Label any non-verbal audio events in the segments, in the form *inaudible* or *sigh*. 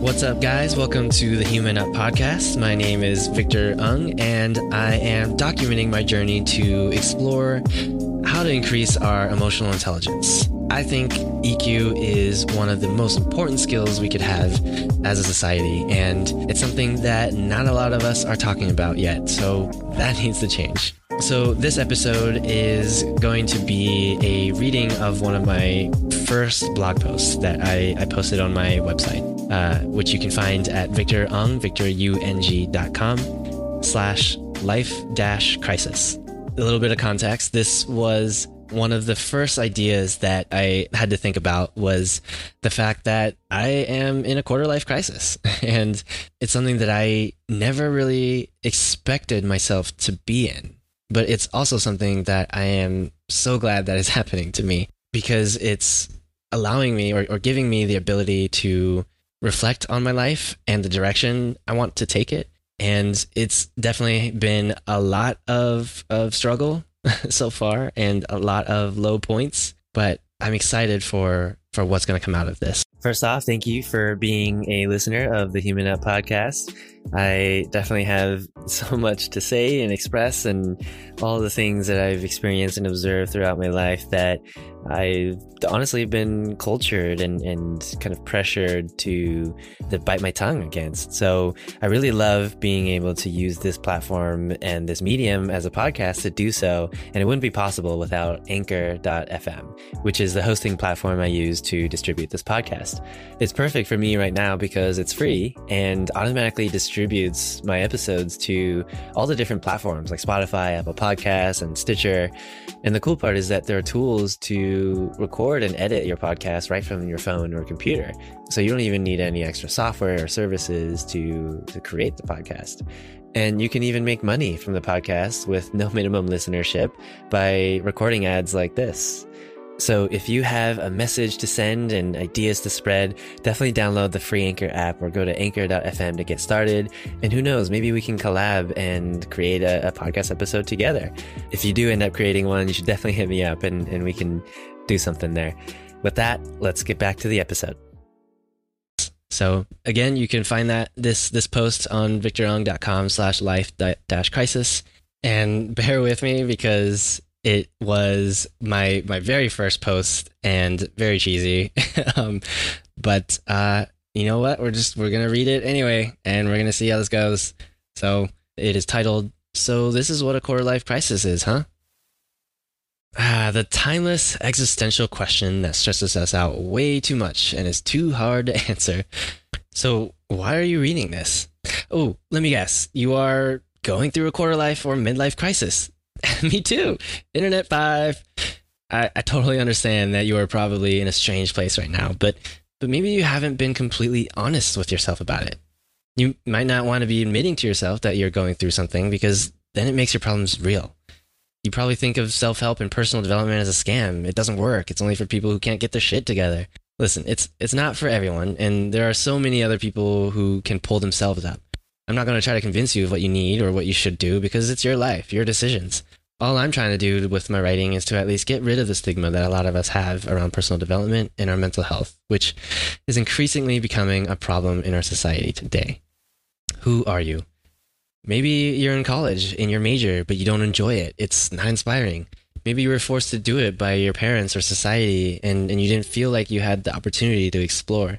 What's up, guys? Welcome to the Human Up podcast. My name is Victor Ung, and I am documenting my journey to explore how to increase our emotional intelligence. I think EQ is one of the most important skills we could have as a society, and it's something that not a lot of us are talking about yet. So that *laughs* needs to change. So, this episode is going to be a reading of one of my first blog posts that I, I posted on my website, uh, which you can find at victorung, victorung.com slash life dash crisis. A little bit of context. This was one of the first ideas that I had to think about was the fact that I am in a quarter life crisis. *laughs* And it's something that I never really expected myself to be in but it's also something that I am so glad that is *laughs* happening to me because it's allowing me or, or giving me the ability to reflect on my life and the direction I want to take it. And it's definitely been a lot of, of struggle *laughs* so far and a lot of low points, but I'm excited for, for what's going to come out of this. First off, thank you for being a listener of the Human Up podcast. I definitely have *laughs* so much to say and express, and all the things that I've experienced and observed throughout my life that I've honestly been cultured and, and kind of pressured to, to bite my tongue against. So I really love being able to use this platform and this medium as a podcast to do so. And it wouldn't be possible without anchor.fm, which is the hosting platform I use to distribute this podcast. It's perfect for me right now because it's free and automatically distributes my episodes to all the different platforms like Spotify, Apple Podcasts, and Stitcher. And the cool part is that there are tools to record and edit your podcast right from your phone or computer. So you don't even need any extra software or services to, to create the podcast. And you can even make money from the podcast with no minimum listenership by recording ads like this. So if you have a message to send and ideas to spread, definitely download the free Anchor app or go to anchor.fm to get started. And who knows, maybe we can collab and create a, a podcast episode together. If you do end up creating one, you should definitely hit me up and, and we can do something there. With that, let's get back to the episode. So again, you can find that this this post on victorung.com slash life dash crisis. And bear with me because it was my my very first post and very cheesy. *laughs* um, but uh, you know what? We're just we're gonna read it anyway, and we're gonna see how this goes. So it is titled. So this is what a quarter life crisis is, huh? Ah, the timeless existential question that stresses us out way too much and is too hard to *laughs* answer. So why are you reading this? Oh, let me guess. You are going through a quarter life or midlife crisis. *laughs* Me too. Internet five. I, I totally understand that you are probably in a strange place right now, but but maybe you haven't been completely honest with yourself about it. You might not want to be admitting to yourself that you're going through something because then it makes your problems real. You probably think of self help and personal development as a scam. It doesn't work. It's only for people who can't get their shit together. Listen, it's it's not for everyone, and there are so many other people who can pull themselves up. I'm not going to try to convince you of what you need or what you should do because it's your life, your decisions. All I'm trying to do with my writing is to at least get rid of the stigma that a lot of us have around personal development and our mental health, which is increasingly becoming a problem in our society today. Who are you? Maybe you're in college in your major, but you don't enjoy it. It's not inspiring. Maybe you were forced to do it by your parents or society and, and you didn't feel like you had the opportunity to explore.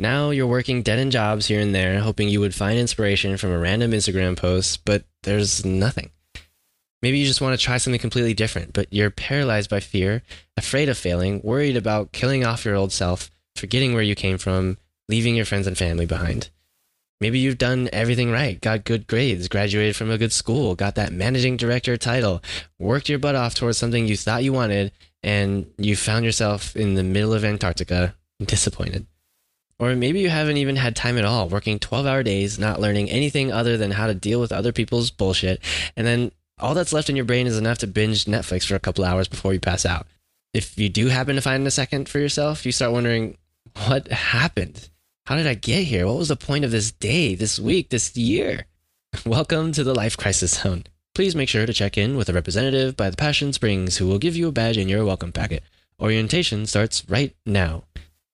Now you're working dead end jobs here and there, hoping you would find inspiration from a random Instagram post, but there's nothing. Maybe you just want to try something completely different, but you're paralyzed by fear, afraid of failing, worried about killing off your old self, forgetting where you came from, leaving your friends and family behind. Maybe you've done everything right, got good grades, graduated from a good school, got that managing director title, worked your butt off towards something you thought you wanted, and you found yourself in the middle of Antarctica, disappointed. Or maybe you haven't even had time at all, working 12 hour days, not learning anything other than how to deal with other people's bullshit. And then all that's left in your brain is enough to binge Netflix for a couple hours before you pass out. If you do happen to find a second for yourself, you start wondering, what happened? How did I get here? What was the point of this day, this week, this year? *laughs* Welcome to the Life Crisis Zone. Please make sure to check in with a representative by the Passion Springs who will give you a badge in your welcome packet. Orientation starts right now.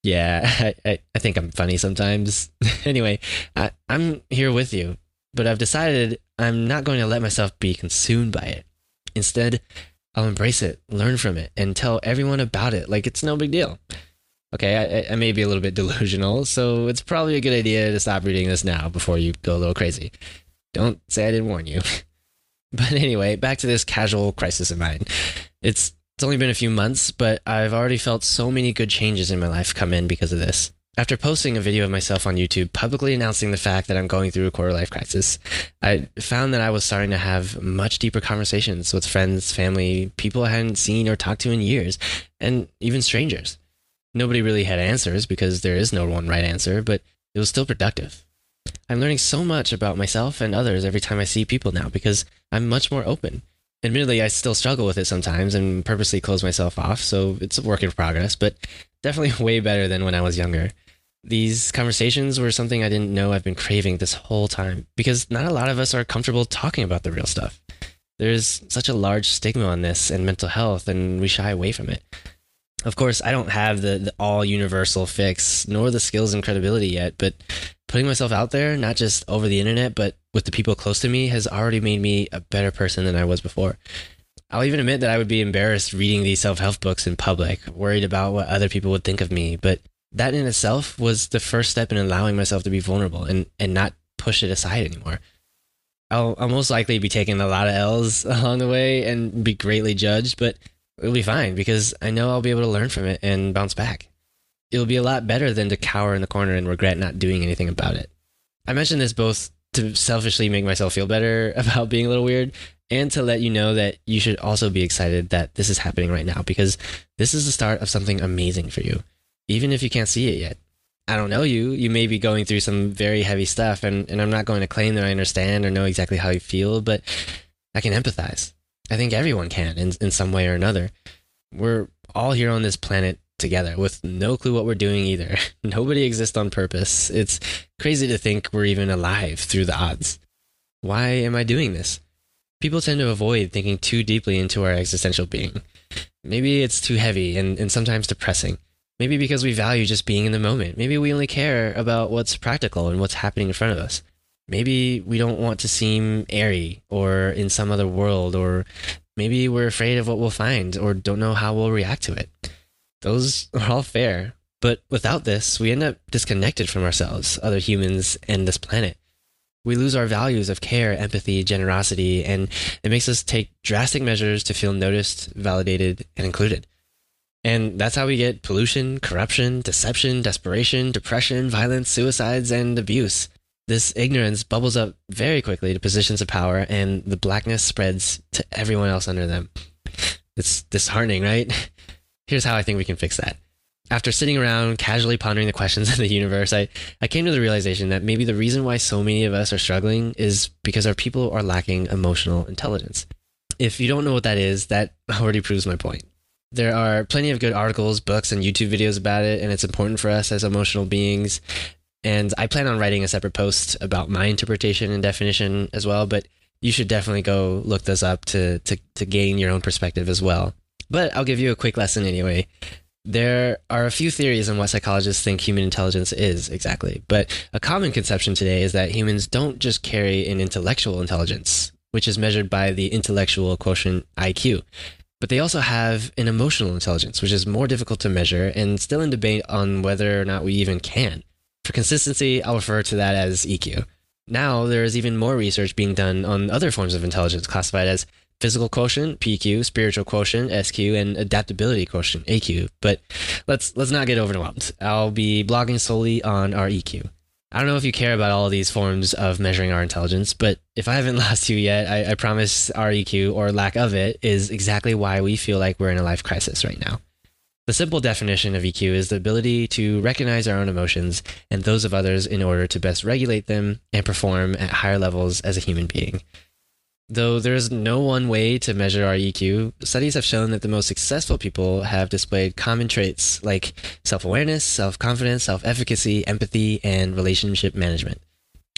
Yeah, *laughs* I, I, I think I'm funny sometimes. *laughs* anyway, I, I'm here with you, but I've decided I'm not going to let myself be consumed by it. Instead, I'll embrace it, learn from it, and tell everyone about it like it's no big deal. Okay, I, I may be a little bit *laughs* delusional, so it's probably a good idea to stop reading this now before you go a little crazy. Don't say I didn't warn you. but anyway, back to this casual crisis of mine. It's it's only been a few months, but I've already felt so many good changes in my life come in because of this. After posting a video of myself on YouTube publicly announcing the fact that I'm going through a quarter life crisis, I found that I was starting to have much deeper conversations with friends, family, people I hadn't seen or talked to in years, and even strangers. Nobody really had answers because there is no one right answer, but it was still productive. I'm learning so much about myself and others every time I see people now because I'm much more open. Admittedly, I still struggle with it sometimes and purposely close myself off, so it's a work in progress, but *laughs* definitely way better than when I was younger. These conversations were something I didn't know I've been craving this whole time because not a lot of us are comfortable talking about the real stuff. There's such a large stigma on this and mental health, and we shy away from it. Of course, I don't have the, the all universal fix nor the skills and credibility yet, but putting myself out there, not just over the internet, but with the people close to me, has already made me a better person than I was before. I'll even admit that I would be embarrassed reading these self help books in public, worried about what other people would think of me. But that in itself was the first step in allowing myself to be vulnerable and, and not push it aside anymore. I'll, I'll most likely be taking a lot of L's *laughs* along the way and be greatly judged, but it'll be fine because I know I'll be able to learn from it and bounce back. It'll be a lot better than to cower in the corner and regret not doing anything about it. I mention this both to selfishly make myself feel better *laughs* about being a little weird and to let you know that you should also be excited that this is happening right now because this is the start of something amazing for you, even if you can't see it yet. I don't know you. You may be going through some very heavy stuff, and, and I'm not going to claim that I understand or know exactly how you feel, but I can empathize. I think everyone can in, in some way or another. We're all here on this planet together with no clue what we're doing either. *laughs* Nobody exists on purpose. It's crazy to think we're even alive through the odds. Why am I doing this? People tend to avoid thinking too deeply into our existential being. Maybe it's too heavy and, and sometimes depressing. Maybe because we value just being in the moment. Maybe we only care about what's practical and what's happening in front of us. Maybe we don't want to seem airy or in some other world, or maybe we're afraid of what we'll find or don't know how we'll react to it. Those are all fair. But without this, we end up disconnected from ourselves, other humans, and this planet. We lose our values of care, empathy, generosity, and it makes us take drastic measures to feel noticed, validated, and included. And that's how we get pollution, corruption, deception, desperation, depression, violence, suicides, and abuse. This ignorance bubbles up very quickly to positions of power, and the blackness spreads to everyone else under them. It's disheartening, right? Here's how I think we can fix that. After sitting around casually pondering the questions *laughs* of the universe, I, I came to the realization that maybe the reason why so many of us are struggling is because our people are lacking emotional intelligence. If you don't know what that is, that already proves my point. There are plenty of good articles, books, and YouTube videos about it, and it's important for us as emotional beings. And I plan on writing a separate post about my interpretation and definition as well, but you should definitely go look this up to, to, to gain your own perspective as well. But I'll give you a quick lesson anyway. There are a few theories on what psychologists think human intelligence is exactly, but a common conception today is that humans don't just carry an intellectual intelligence, which is measured by the intellectual quotient IQ, but they also have an emotional intelligence, which is more difficult to measure and still in debate on whether or not we even can. For consistency, I'll refer to that as EQ. Now, there is even more research being done on other forms of intelligence classified as physical quotient PQ, spiritual quotient SQ, and adaptability quotient AQ. But let's let's not get overwhelmed. I'll be blogging solely on our EQ. I don't know if you care about all these forms of measuring our intelligence, but if I haven't *laughs* lost you yet, I, I promise our EQ or lack of it is exactly why we feel like we're in a life crisis right now. The simple definition of EQ is the ability to recognize our own emotions and those of others in order to best regulate them and perform at higher levels as a human being. Though there is no one way to measure our EQ, studies have shown that the most successful people have displayed common traits like self awareness, self confidence, self efficacy, empathy, and relationship management.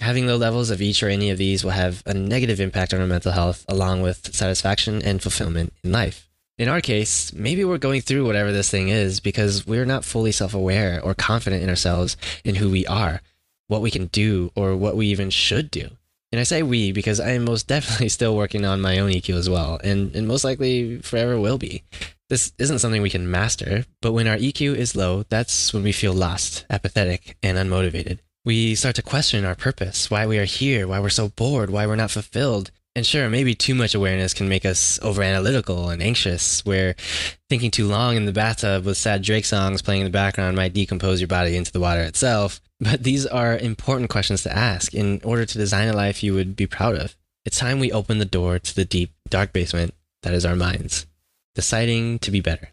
Having low levels of each or any of these will have a negative impact on our mental health, along with satisfaction and fulfillment in life. In our case, maybe we're going through whatever this thing is because we're not fully self aware or confident in ourselves in who we are, what we can do, or what we even should do. And I say we because I am most *laughs* definitely still working on my own EQ as well, and, and most likely forever will be. This isn't something we can master, but when our EQ is low, that's when we feel lost, apathetic, and unmotivated. We start to question our purpose, why we are here, why we're so bored, why we're not fulfilled. And sure, maybe too much awareness can make us over analytical and anxious, where thinking too long in the bathtub with sad Drake songs playing in the background might decompose your body into the water itself. But these are important questions to ask in order to design a life you would be proud of. It's time we open the door to the deep, dark basement that is our minds deciding to be better.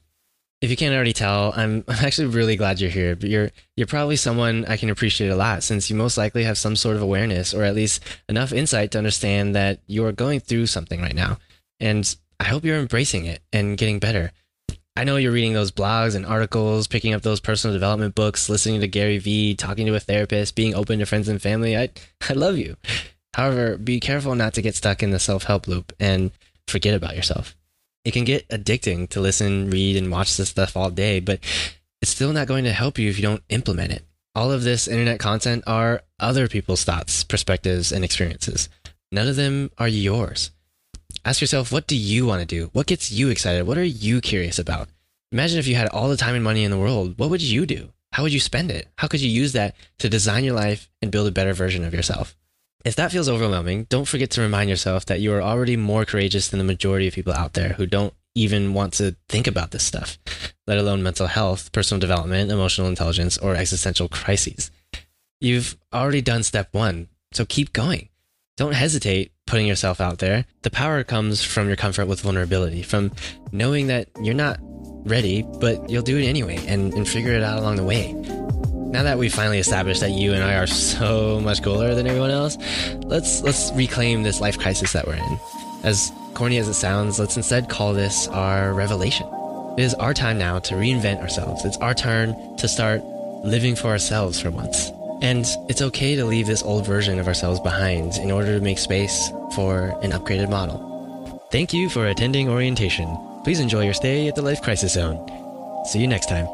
If you can't already tell, I'm, *laughs* I'm actually really glad you're here. But you're you're probably someone I can appreciate a lot since you most likely have some sort of awareness or at least enough insight to understand that you are going through something right now. And I hope you're embracing it and getting better. I know you're reading those blogs and articles, picking up those personal development books, listening to Gary Vee, talking to a therapist, being open to friends and family. I *laughs* I love you. However, be careful not to get stuck in the self-help loop and forget about yourself it can get addicting to listen, read, and watch this stuff all day, but it's still not going to help you if you don't implement it. All of this internet content are other people's thoughts, perspectives, and experiences. None of them are yours. Ask yourself, what do you want to do? What gets you excited? What are you curious about? Imagine if you had all the time and money in the world. What would you do? How would you spend it? How could you use that to design your life and build a better version of yourself? If that feels overwhelming, don't forget to remind yourself that you are already more courageous than the majority of people out there who don't even want to think about this stuff, let alone mental health, personal development, emotional intelligence, or existential crises. You've already done step one, so keep going. Don't hesitate putting yourself out there. The power comes from your comfort with vulnerability, from knowing that you're not ready, but you'll do it anyway and, and figure it out along the way. Now that we've finally established that you and I are so much cooler than everyone else, let's let's reclaim this life crisis that we're in. As corny as it sounds, let's instead call this our revelation. It is our time now to reinvent ourselves. It's our turn to start living for ourselves for once. And it's okay to leave this old version of ourselves behind in order to make space for an upgraded model. Thank you for attending orientation. Please enjoy your stay at the Life Crisis Zone. See you next time.